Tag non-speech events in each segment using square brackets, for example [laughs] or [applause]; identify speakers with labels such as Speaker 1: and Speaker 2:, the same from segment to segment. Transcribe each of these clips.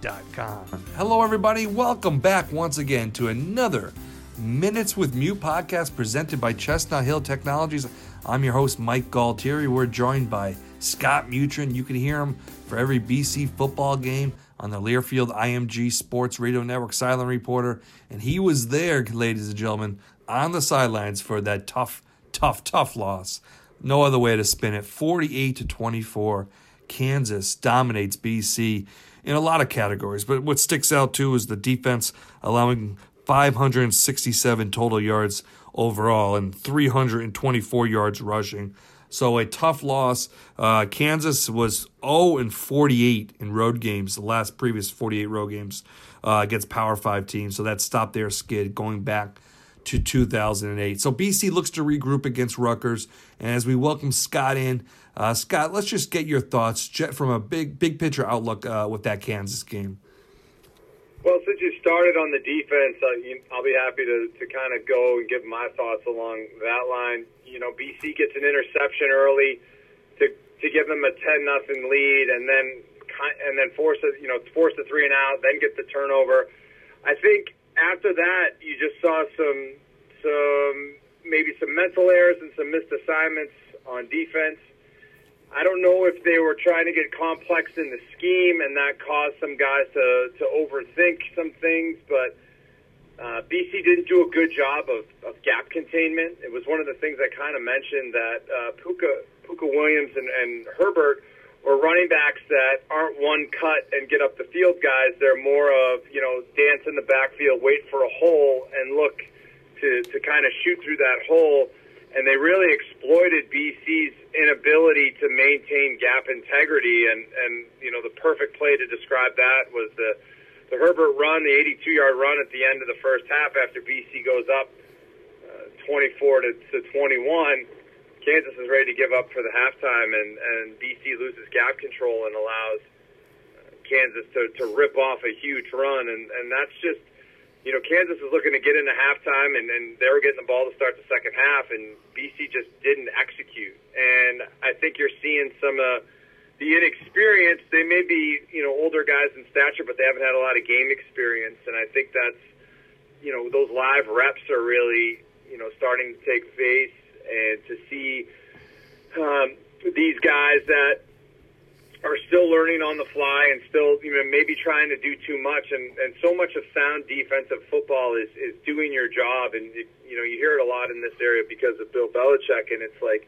Speaker 1: chestnuthilltechnologies.com. Hello, everybody. Welcome back once again to another Minutes with Mew podcast presented by Chestnut Hill Technologies. I'm your host, Mike Galtieri. We're joined by Scott Mutryn. You can hear him for every BC football game on the Learfield IMG Sports Radio Network silent reporter. And he was there, ladies and gentlemen, on the sidelines for that tough, tough, tough loss. No other way to spin it. 48 to 24. Kansas dominates BC in a lot of categories. But what sticks out too is the defense allowing 567 total yards overall and 324 yards rushing. So a tough loss. Uh, Kansas was 0 and 48 in road games, the last previous 48 road games uh, against Power Five teams. So that stopped their skid going back to 2008. So BC looks to regroup against Rutgers. And as we welcome Scott in, uh, Scott, let's just get your thoughts from a big big picture outlook uh, with that Kansas game.
Speaker 2: Well, since you started on the defense, uh, I'll be happy to, to kind of go and give my thoughts along that line. You know, BC gets an interception early to to give them a ten nothing lead, and then and then force a you know force the three and out, then get the turnover. I think after that, you just saw some some maybe some mental errors and some missed assignments on defense. I don't know if they were trying to get complex in the scheme and that caused some guys to, to overthink some things, but uh, BC didn't do a good job of, of gap containment. It was one of the things I kind of mentioned that uh, Pooka, Pooka Williams and, and Herbert were running backs that aren't one cut and get up the field guys. They're more of, you know, dance in the backfield, wait for a hole, and look to, to kind of shoot through that hole and they really exploited BC's inability to maintain gap integrity. And and you know the perfect play to describe that was the the Herbert run, the 82 yard run at the end of the first half after BC goes up uh, 24 to, to 21. Kansas is ready to give up for the halftime, and and BC loses gap control and allows uh, Kansas to to rip off a huge run, and and that's just you know, Kansas was looking to get into halftime, and, and they were getting the ball to start the second half, and BC just didn't execute. And I think you're seeing some of uh, the inexperience. They may be, you know, older guys in stature, but they haven't had a lot of game experience. And I think that's, you know, those live reps are really, you know, starting to take face, and to see um, these guys that are still learning on the fly and still you know maybe trying to do too much. And and so much of sound defensive football is is doing your job. And it, you know you hear it a lot in this area because of Bill Belichick. And it's like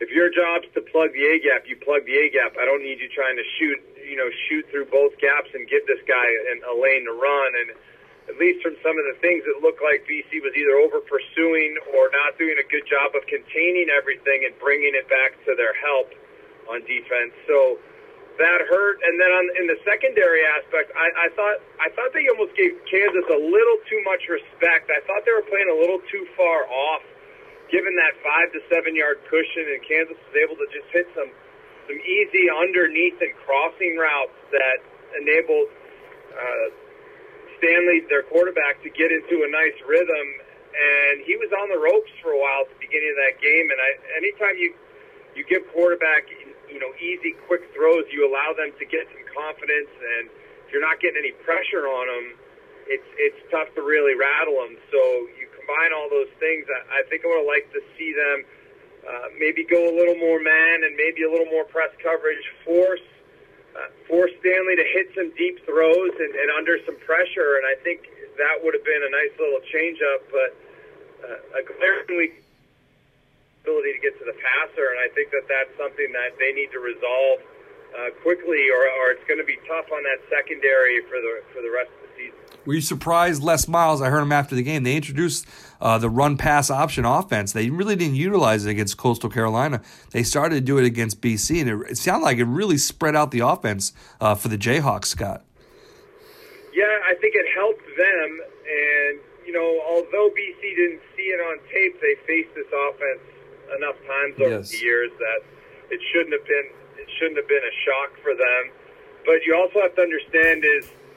Speaker 2: if your job's to plug the A gap you plug the A gap I don't need you trying to shoot you know shoot through both gaps and give this guy an, a lane to run. And at least from some of the things it looked like BC was either over pursuing or not doing a good job of containing everything and bringing it back to their help on defense so that hurt. And then on, in the secondary aspect, I, I thought I thought they almost gave Kansas a little too much respect. I thought they were playing a little too far off, given that five to seven yard cushion, and Kansas was able to just hit some some easy underneath and crossing routes that enabled uh, Stanley, their quarterback, to get into a nice rhythm. And he was on the ropes for a while at the beginning of that game. And I, anytime you you give quarterback you know, easy, quick throws, you allow them to get some confidence, and if you're not getting any pressure on them, it's it's tough to really rattle them. So you combine all those things. I, I think I would like to see them uh, maybe go a little more man and maybe a little more press coverage, force uh, force Stanley to hit some deep throws and, and under some pressure, and I think that would have been a nice little change up. But uh, a glaringly ability to get to the passer, and I think that that's something that they need to resolve uh, quickly, or, or it's going to be tough on that secondary for the for the rest of the season.
Speaker 1: Were you surprised, Les Miles? I heard him after the game. They introduced uh, the run pass option offense. They really didn't utilize it against Coastal Carolina. They started to do it against BC, and it, it sounded like it really spread out the offense uh, for the Jayhawks, Scott.
Speaker 2: Yeah, I think it helped them, and you know, although BC didn't see it on tape. They faced this offense enough times over
Speaker 1: Yes.
Speaker 2: the years that it shouldn't have been it shouldn't have been a shock for them. But you also have to understand is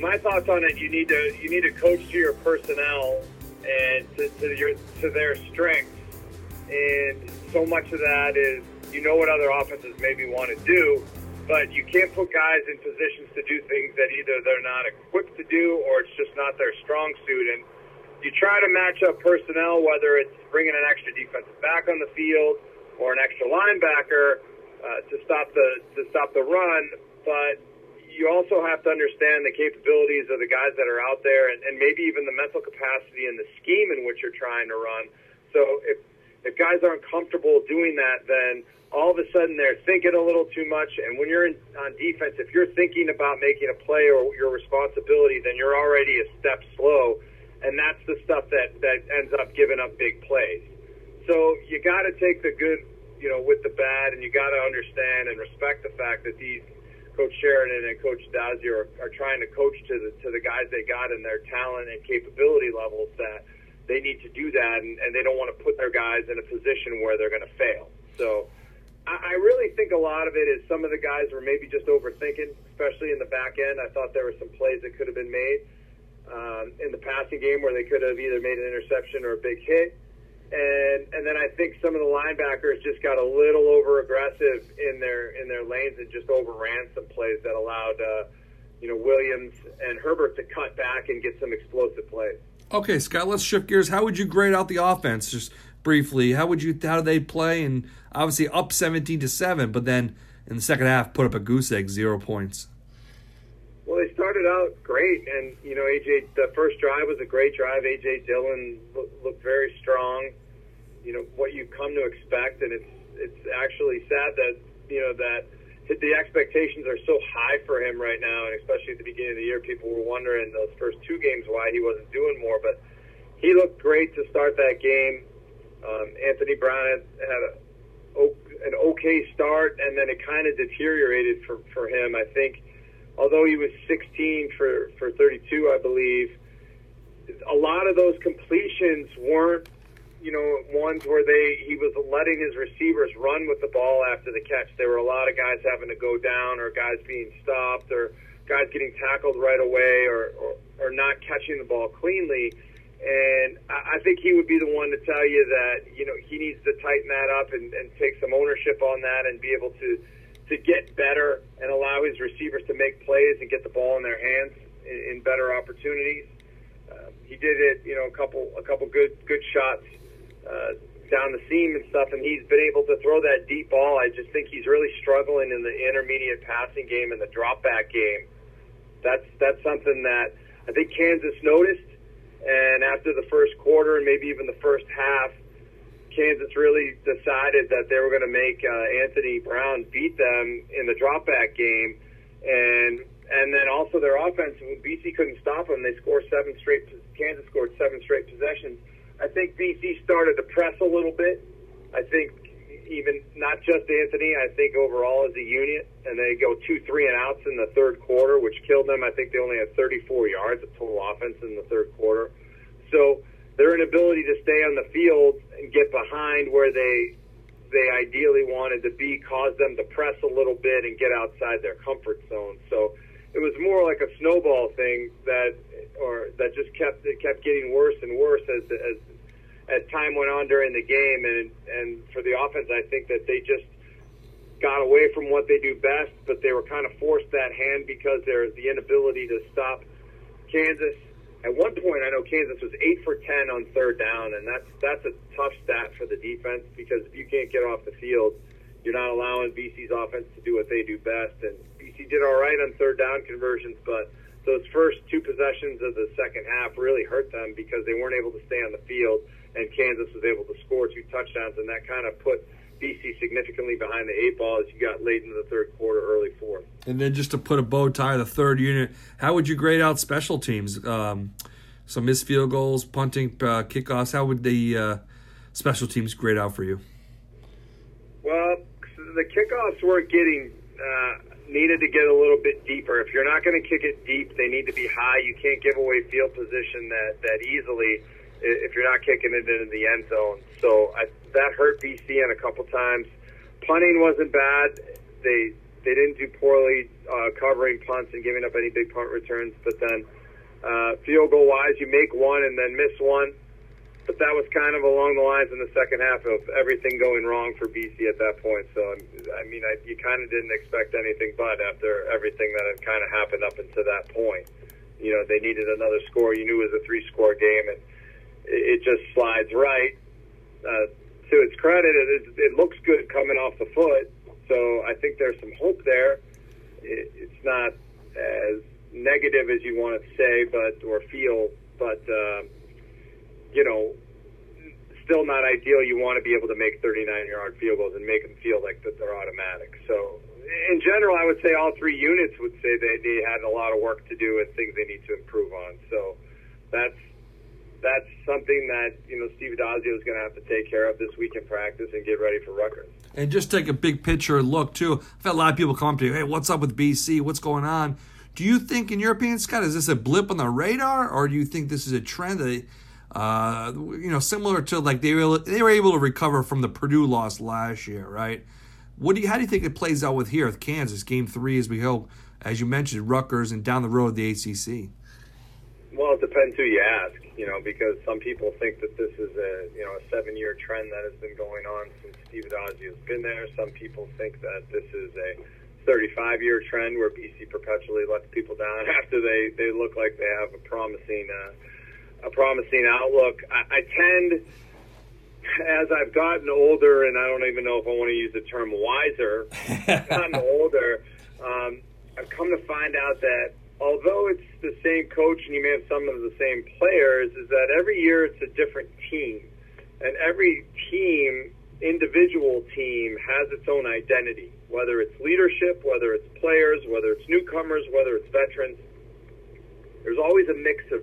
Speaker 2: my thoughts on it, you need to you need to coach to your personnel and to, to your to their strengths. And so much of that is you know what other offenses maybe want to do, but you can't put guys in positions to do things that either they're not equipped to do or it's just not their strong suit. And you try to match up personnel, whether it's bringing an extra defensive back on the field or an extra linebacker uh, to stop the to stop the run, but you also have to understand the capabilities of the guys that are out there and, and maybe even the mental capacity and the scheme in which you're trying to run. So if if guys aren't comfortable doing that, then all of a sudden they're thinking a little too much. And when you're in, on defense, if you're thinking about making a play or your responsibility, then you're already a step slow, and that's the stuff that that ends up giving up big plays. So you got to take the good, you know, with the bad, and you got to understand and respect the fact that these Coach Sheridan and Coach Dazier are, are trying to coach to the to the guys they got and their talent and capability levels that they need to do that, and, and they don't want to put their guys in a position where they're going to fail. So I, I really think a lot of it is some of the guys were maybe just overthinking, especially in the back end. I thought there were some plays that could have been made um, in the passing game where they could have either made an interception or a big hit. And and then I think some of the linebackers just got a little over aggressive in their in their lanes and just overran some plays that allowed uh, you know Williams and Herbert to cut back and get some explosive plays.
Speaker 1: Okay, Scott, let's shift gears. How would you grade out the offense just briefly? How would you how did they play and obviously up 17 to 7, but then in the second half put up a goose egg, 0 points.
Speaker 2: Well, they started out great, and you know, AJ. The first drive was a great drive. AJ Dillon looked, looked very strong. You know what you come to expect, and it's it's actually sad that you know that the expectations are so high for him right now, and especially at the beginning of the year, people were wondering those first two games why he wasn't doing more. But he looked great to start that game. Um, Anthony Brown had, a, an okay start, and then it kind of deteriorated for for him. I think although he was 16 for, for 32, I believe, a lot of those completions weren't, you know, ones where they he was letting his receivers run with the ball after the catch. There were a lot of guys having to go down, or guys being stopped, or guys getting tackled right away, or or, or not catching the ball cleanly. And I think he would be the one to tell you that you know he needs to tighten that up and, and take some ownership on that and be able to to get better and allow his receivers to make plays and get the ball in their hands in, in better opportunities. Uh, he did it, you know, a couple a couple good good shots uh, down the seam and stuff, and he's been able to throw that deep ball. I just think he's really struggling in the intermediate passing game and the drop back game. That's that's something that I think Kansas noticed, and after the first quarter and maybe even the first half, Kansas really decided that they were going to make uh, Anthony Brown beat them in the dropback game, and and then also their offense. BC couldn't stop them, they scored seven straight. Kansas scored seven straight possessions. I think BC started to press a little bit. I think even not just Anthony. I think overall as a unit, and they go two three and outs in the third quarter, which killed them. I think they only had 34 yards of total offense in the third quarter. So their inability to stay on the field and get behind where they they ideally wanted to be caused them to press a little bit and get outside their comfort zone. So it was more like a snowball thing that or that just kept it kept getting worse and worse as as as time went on during the game and and for the offense I think that they just got away from what they do best but they were kind of forced that hand because they're the inability to stop Kansas at one point, I know Kansas was eight for ten on third down, and that's that's a tough stat for the defense because if you can't get off the field, you're not allowing BC's offense to do what they do best. And BC did all right on third down conversions, but those first two possessions of the second half really hurt them because they weren't able to stay on the field, and Kansas was able to score two touchdowns, and that kind of put BC significantly behind the eight ball as you got late into the third quarter, early fourth.
Speaker 1: And then just to put a bow tie, the third unit, how would you grade out special teams? Um, some missed field goals, punting, uh, kickoffs. How would the uh, special teams grade out for you?
Speaker 2: Well, the kickoffs weren't getting uh, needed to get a little bit deeper. If you're not going to kick it deep, they need to be high. You can't give away field position that that easily if you're not kicking it into the end zone. So I, that hurt BC in a couple times. Punting wasn't bad. They they didn't do poorly uh, covering punts and giving up any big punt returns. But then uh, field goal wise, you make one and then miss one but that was kind of along the lines in the second half of everything going wrong for BC at that point. So, I mean, I, you kind of didn't expect anything but after everything that had kind of happened up until that point. You know, they needed another score. You knew it was a three-score game, and it, it just slides right. Uh, to its credit, it, it looks good coming off the foot. So I think there's some hope there. It, it's not as negative as you want to say, but or feel, but. Uh, you know, still not ideal. You want to be able to make 39 yard field goals and make them feel like that they're automatic. So, in general, I would say all three units would say that they had a lot of work to do and things they need to improve on. So, that's that's something that you know Steve Addazio is going to have to take care of this week in practice and get ready for Rutgers.
Speaker 1: And just take a big picture look too. I've had a lot of people come up to you, hey, what's up with BC? What's going on? Do you think, in your opinion, Scott, is this a blip on the radar, or do you think this is a trend that uh, you know, similar to like they were they were able to recover from the Purdue loss last year, right? What do you how do you think it plays out with here with Kansas game three as we hope, as you mentioned, Rutgers and down the road the ACC?
Speaker 2: Well, it depends who you ask, you know, because some people think that this is a you know a seven year trend that has been going on since Steve Addazio has been there. Some people think that this is a 35 year trend where BC perpetually lets people down [laughs] after they they look like they have a promising. Uh, a promising outlook. I, I tend, as I've gotten older, and I don't even know if I want to use the term wiser, [laughs] gotten older, um, I've come to find out that although it's the same coach and you may have some of the same players, is that every year it's a different team. And every team, individual team, has its own identity, whether it's leadership, whether it's players, whether it's newcomers, whether it's veterans. There's always a mix of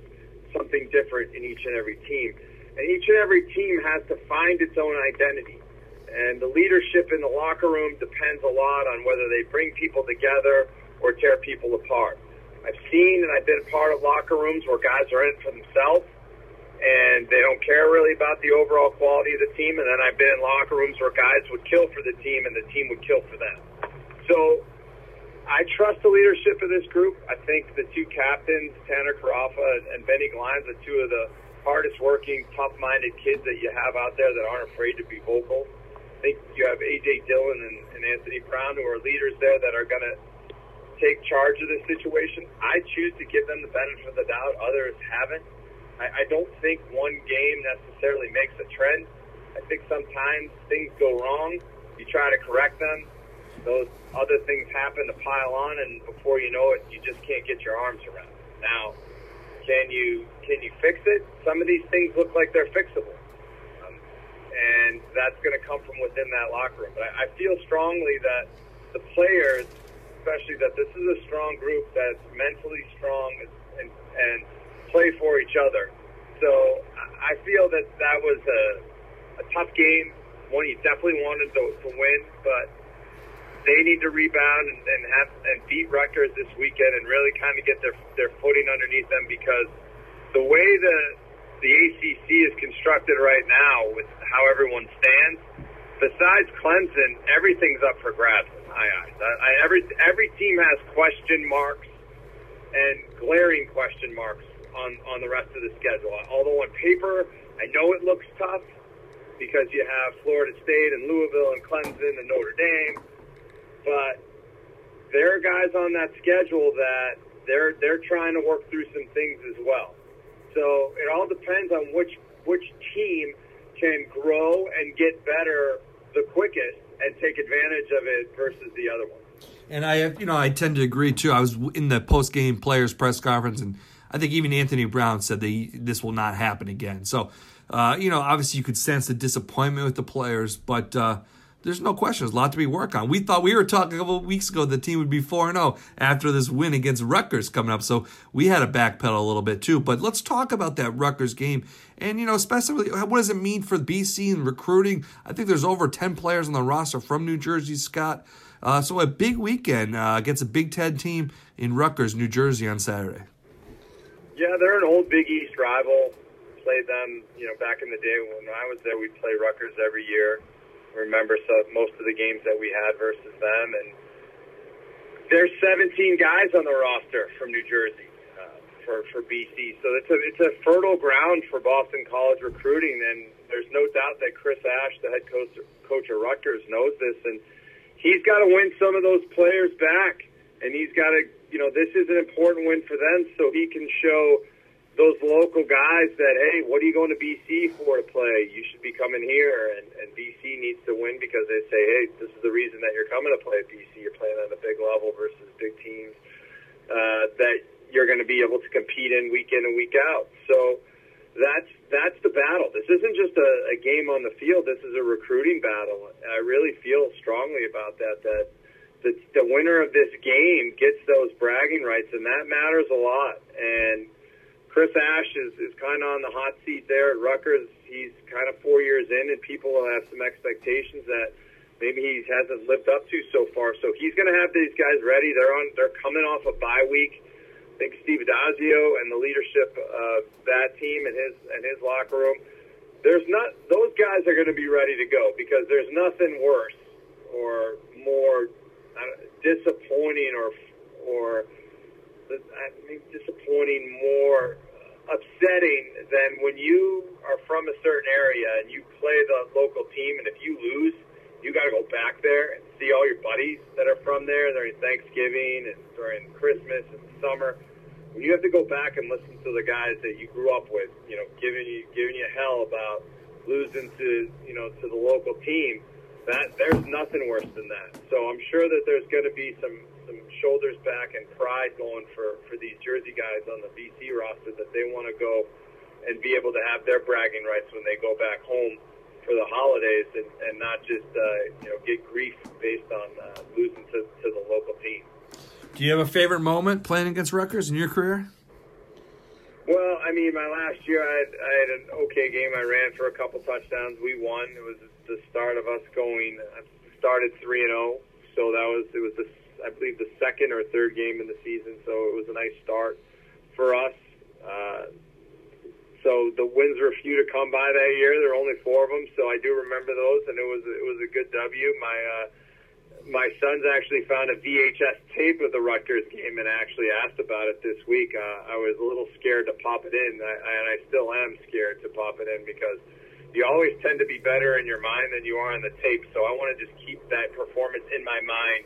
Speaker 2: something different in each and every team. And each and every team has to find its own identity. And the leadership in the locker room depends a lot on whether they bring people together or tear people apart. I've seen and I've been part of locker rooms where guys are in it for themselves and they don't care really about the overall quality of the team. And then I've been in locker rooms where guys would kill for the team and the team would kill for them. So I trust the leadership of this group. I think the two captains, Tanner Karafa and Benny Glines, are two of the hardest working, tough minded kids that you have out there that aren't afraid to be vocal. I think you have AJ Dillon and, and Anthony Brown who are leaders there that are going to take charge of this situation. I choose to give them the benefit of the doubt. Others haven't. I, I don't think one game necessarily makes a trend. I think sometimes things go wrong. You try to correct them those other things happen to pile on, and before you know it, you just can't get your arms around. It. Now, can you can you fix it? Some of these things look like they're fixable, um, and that's going to come from within that locker room. But I, I feel strongly that the players, especially that this is a strong group that's mentally strong and and play for each other. So I feel that that was a, a tough game, one you definitely wanted to, to win, but they need to rebound and, and have and beat Rutgers this weekend and really kind of get their their footing underneath them because the way the the ACC is constructed right now with how everyone stands, besides Clemson, everything's up for grabs. I, I, every every team has question marks and glaring question marks on on the rest of the schedule. Although on paper, I know it looks tough because you have Florida State and Louisville and Clemson and Notre Dame but there are guys on that schedule that they're they're trying to work through some things as well. So it all depends on which which team can grow and get better the quickest and take advantage of it versus the other one.
Speaker 1: And I, you know, I tend to agree too. I was in the post game players press conference, and I think even Anthony Brown said that this will not happen again. So uh, you know, obviously you could sense the disappointment with the players, but uh, there's no question. There's a lot to be worked on. We thought we were talking a couple weeks ago the team would be 4 0 after this win against Rutgers coming up. So we had to backpedal a little bit too. But let's talk about that Rutgers game. And, you know, especially what does it mean for BC and recruiting? I think there's over 10 players on the roster from New Jersey, Scott. Uh, so a big weekend uh, against a Big Ten team in Rutgers, New Jersey on Saturday.
Speaker 2: Yeah, they're an old Big East rival. Played them, you know, back in the day when I was there. We'd play Rutgers every year remember so most of the games that we had versus them, and there's 17 guys on the roster from New Jersey uh, for for BC. So it's a it's a fertile ground for Boston College recruiting, and there's no doubt that Chris Ash, the head coach coach of Rutgers, knows this, and he's got to win some of those players back, and he's got to you know this is an important win for them, so he can show those local guys that, hey, what are you going to BC for to play? You should be coming here. And, and BC needs to win because they say, hey, this is the reason that you're coming to play at BC. You're playing at a big level versus big teams uh, that you're going to be able to compete in week in and week out. So that's that's the battle. This isn't just a, a game on the field. This is a recruiting battle. I really feel strongly about that. That the, the winner of this game gets those bragging rights, and that matters a lot. And Chris Ash is, is kind of on the hot seat there at Rutgers. He's kind of four years in, and people have some expectations that maybe he hasn't lived up to so far. So he's going to have these guys ready. They're on. They're coming off a bye week. I think Steve Addazio and the leadership of that team and his and his locker room. There's not those guys are going to be ready to go because there's nothing worse or more uh, disappointing or or I mean, disappointing, more upsetting than when you are from a certain area and you play the local team, and if you lose, you got to go back there and see all your buddies that are from there during Thanksgiving and during Christmas and summer. When you have to go back and listen to the guys that you grew up with, you know, giving you giving you hell about losing to you know to the local team, that there's nothing worse than that. So I'm sure that there's going to be some some shoulders back and pride going for for these Jersey guys on the BC roster that they want to go and be able to have their bragging rights when they go back home for the holidays and, and not just uh, you know get grief based on uh, losing to, to the local team.
Speaker 1: Do you have a favorite moment playing against Rutgers in your career?
Speaker 2: Well, I mean, my last year I had, I had an okay game. I ran for a couple touchdowns. We won. It was the start of us going. I started three and zero, oh, so that was it was the I believe, the second or third game in the season, so it was a nice start for us. Uh, so the wins were few to come by that year. There were only four of them, so I do remember those, and it was it was a good W. My uh, my sons actually found a VHS tape of the Rutgers game and actually asked about it this week. Uh, I was a little scared to pop it in, I, and I still am scared to pop it in because you always tend to be better in your mind than you are on the tape. So I want to just keep that performance in my mind,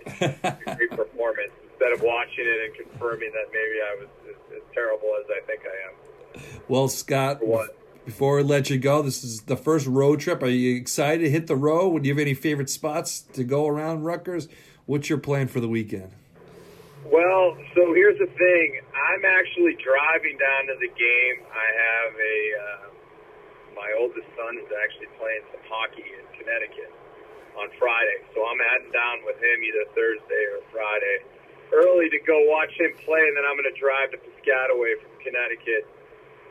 Speaker 2: [laughs] great performance, instead of watching it and confirming that maybe I was as, as terrible as I think I am.
Speaker 1: Well, Scott, before we let you go, this is the first road trip. Are you excited to hit the road? Do you have any favorite spots to go around Rutgers? What's your plan for the weekend?
Speaker 2: Well, so here's the thing. I'm actually driving down to the game. I have a. Uh, my oldest son is actually playing some hockey in Connecticut on Friday. So I'm heading down with him either Thursday or Friday early to go watch him play, and then I'm going to drive to Piscataway from Connecticut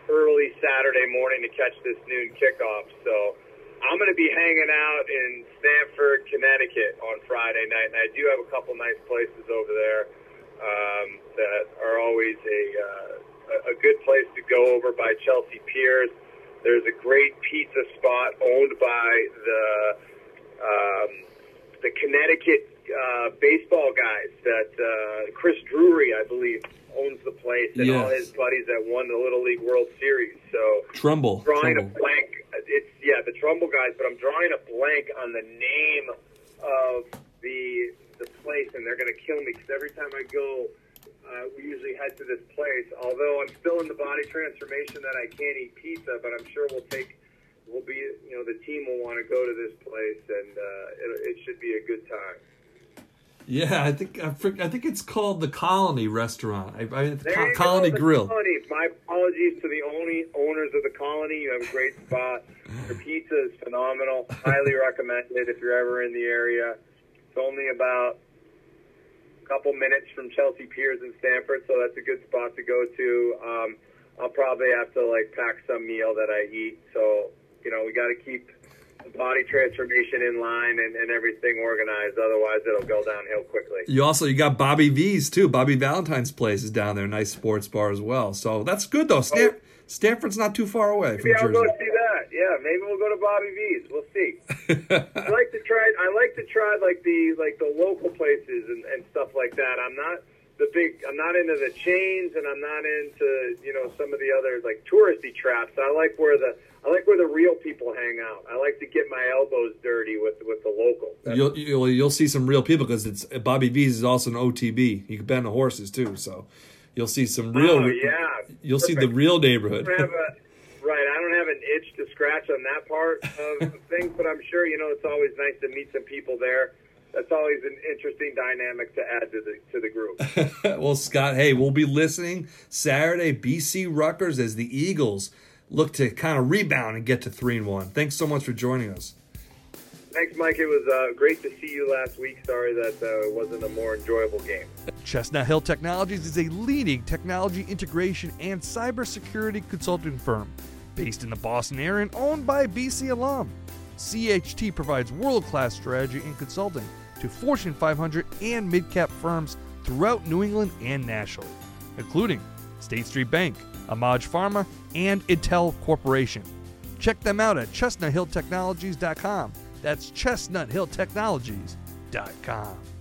Speaker 2: early Saturday morning to catch this noon kickoff. So I'm going to be hanging out in Stamford, Connecticut on Friday night, and I do have a couple nice places over there um, that are always a uh, a good place to go over by Chelsea Piers. There's a great pizza spot owned by the um, the Connecticut uh, baseball guys that uh, Chris Drury, I believe, owns the place, and yes. all his buddies that won the Little League World Series. So
Speaker 1: Trumbull,
Speaker 2: drawing
Speaker 1: Trumbull.
Speaker 2: a blank. It's yeah, the Trumbull guys, but I'm drawing a blank on the name of the the place, and they're going to kill me because every time I go uh, we usually head to this place. Although I'm still in the body transformation that I can't eat pizza, but I'm sure we'll take, we'll be, you know, the team will want to go to this place, and uh, it, it should be a good time.
Speaker 1: Yeah, I think I, think it's called the Colony Restaurant. I, I,
Speaker 2: There
Speaker 1: Co- Colony
Speaker 2: go,
Speaker 1: Grill.
Speaker 2: Colony. My apologies to the only owners of the Colony. You have a great spot. Your pizza is phenomenal. Highly recommended if you're ever in the area. It's only about couple minutes from Chelsea Piers in Stamford, so that's a good spot to go to. Um, I'll probably have to like pack some meal that I eat. So you know we got to keep the body transformation in line and, and everything organized. Otherwise, it'll go downhill quickly.
Speaker 1: You also you got Bobby V's too. Bobby Valentine's place is down there, nice sports bar as well. So that's good though. Stan- Stamford's not too far away from
Speaker 2: Maybe I'll go
Speaker 1: Jersey.
Speaker 2: see that. Yeah, maybe we'll go to Bobby V's. We'll see. [laughs] I like to try. I like to try like the like the local places and, and stuff like that. I'm not the big. I'm not into the chains, and I'm not into you know some of the other like touristy traps. I like where the I like where the real people hang out. I like to get my elbows dirty with with the local.
Speaker 1: You'll, you'll you'll see some real people because it's Bobby V's is also an OTB. You can bet on the horses too, so you'll see some real.
Speaker 2: Oh, yeah.
Speaker 1: You'll see the real neighborhood.
Speaker 2: have a right. I don't have an itch to scratch on that part of [laughs] things, but I'm sure you know it's always nice to meet some people there. That's always an interesting dynamic to add to the to the group. [laughs]
Speaker 1: well, Scott, hey, we'll be listening Saturday. BC Rutgers as the Eagles look to kind of rebound and get to three and one. Thanks so much for joining us.
Speaker 2: Thanks, Mike. It was uh, great to see you last week. Sorry that uh, it wasn't a more enjoyable game.
Speaker 3: Chestnut Hill Technologies is a leading technology integration and cybersecurity consulting firm based in the Boston area and owned by BC alum. CHT provides world class strategy and consulting to Fortune 500 and mid cap firms throughout New England and nationally, including State Street Bank, Amag Pharma, and Intel Corporation. Check them out at chestnuthilltechnologies.com. That's chestnuthilltechnologies.com.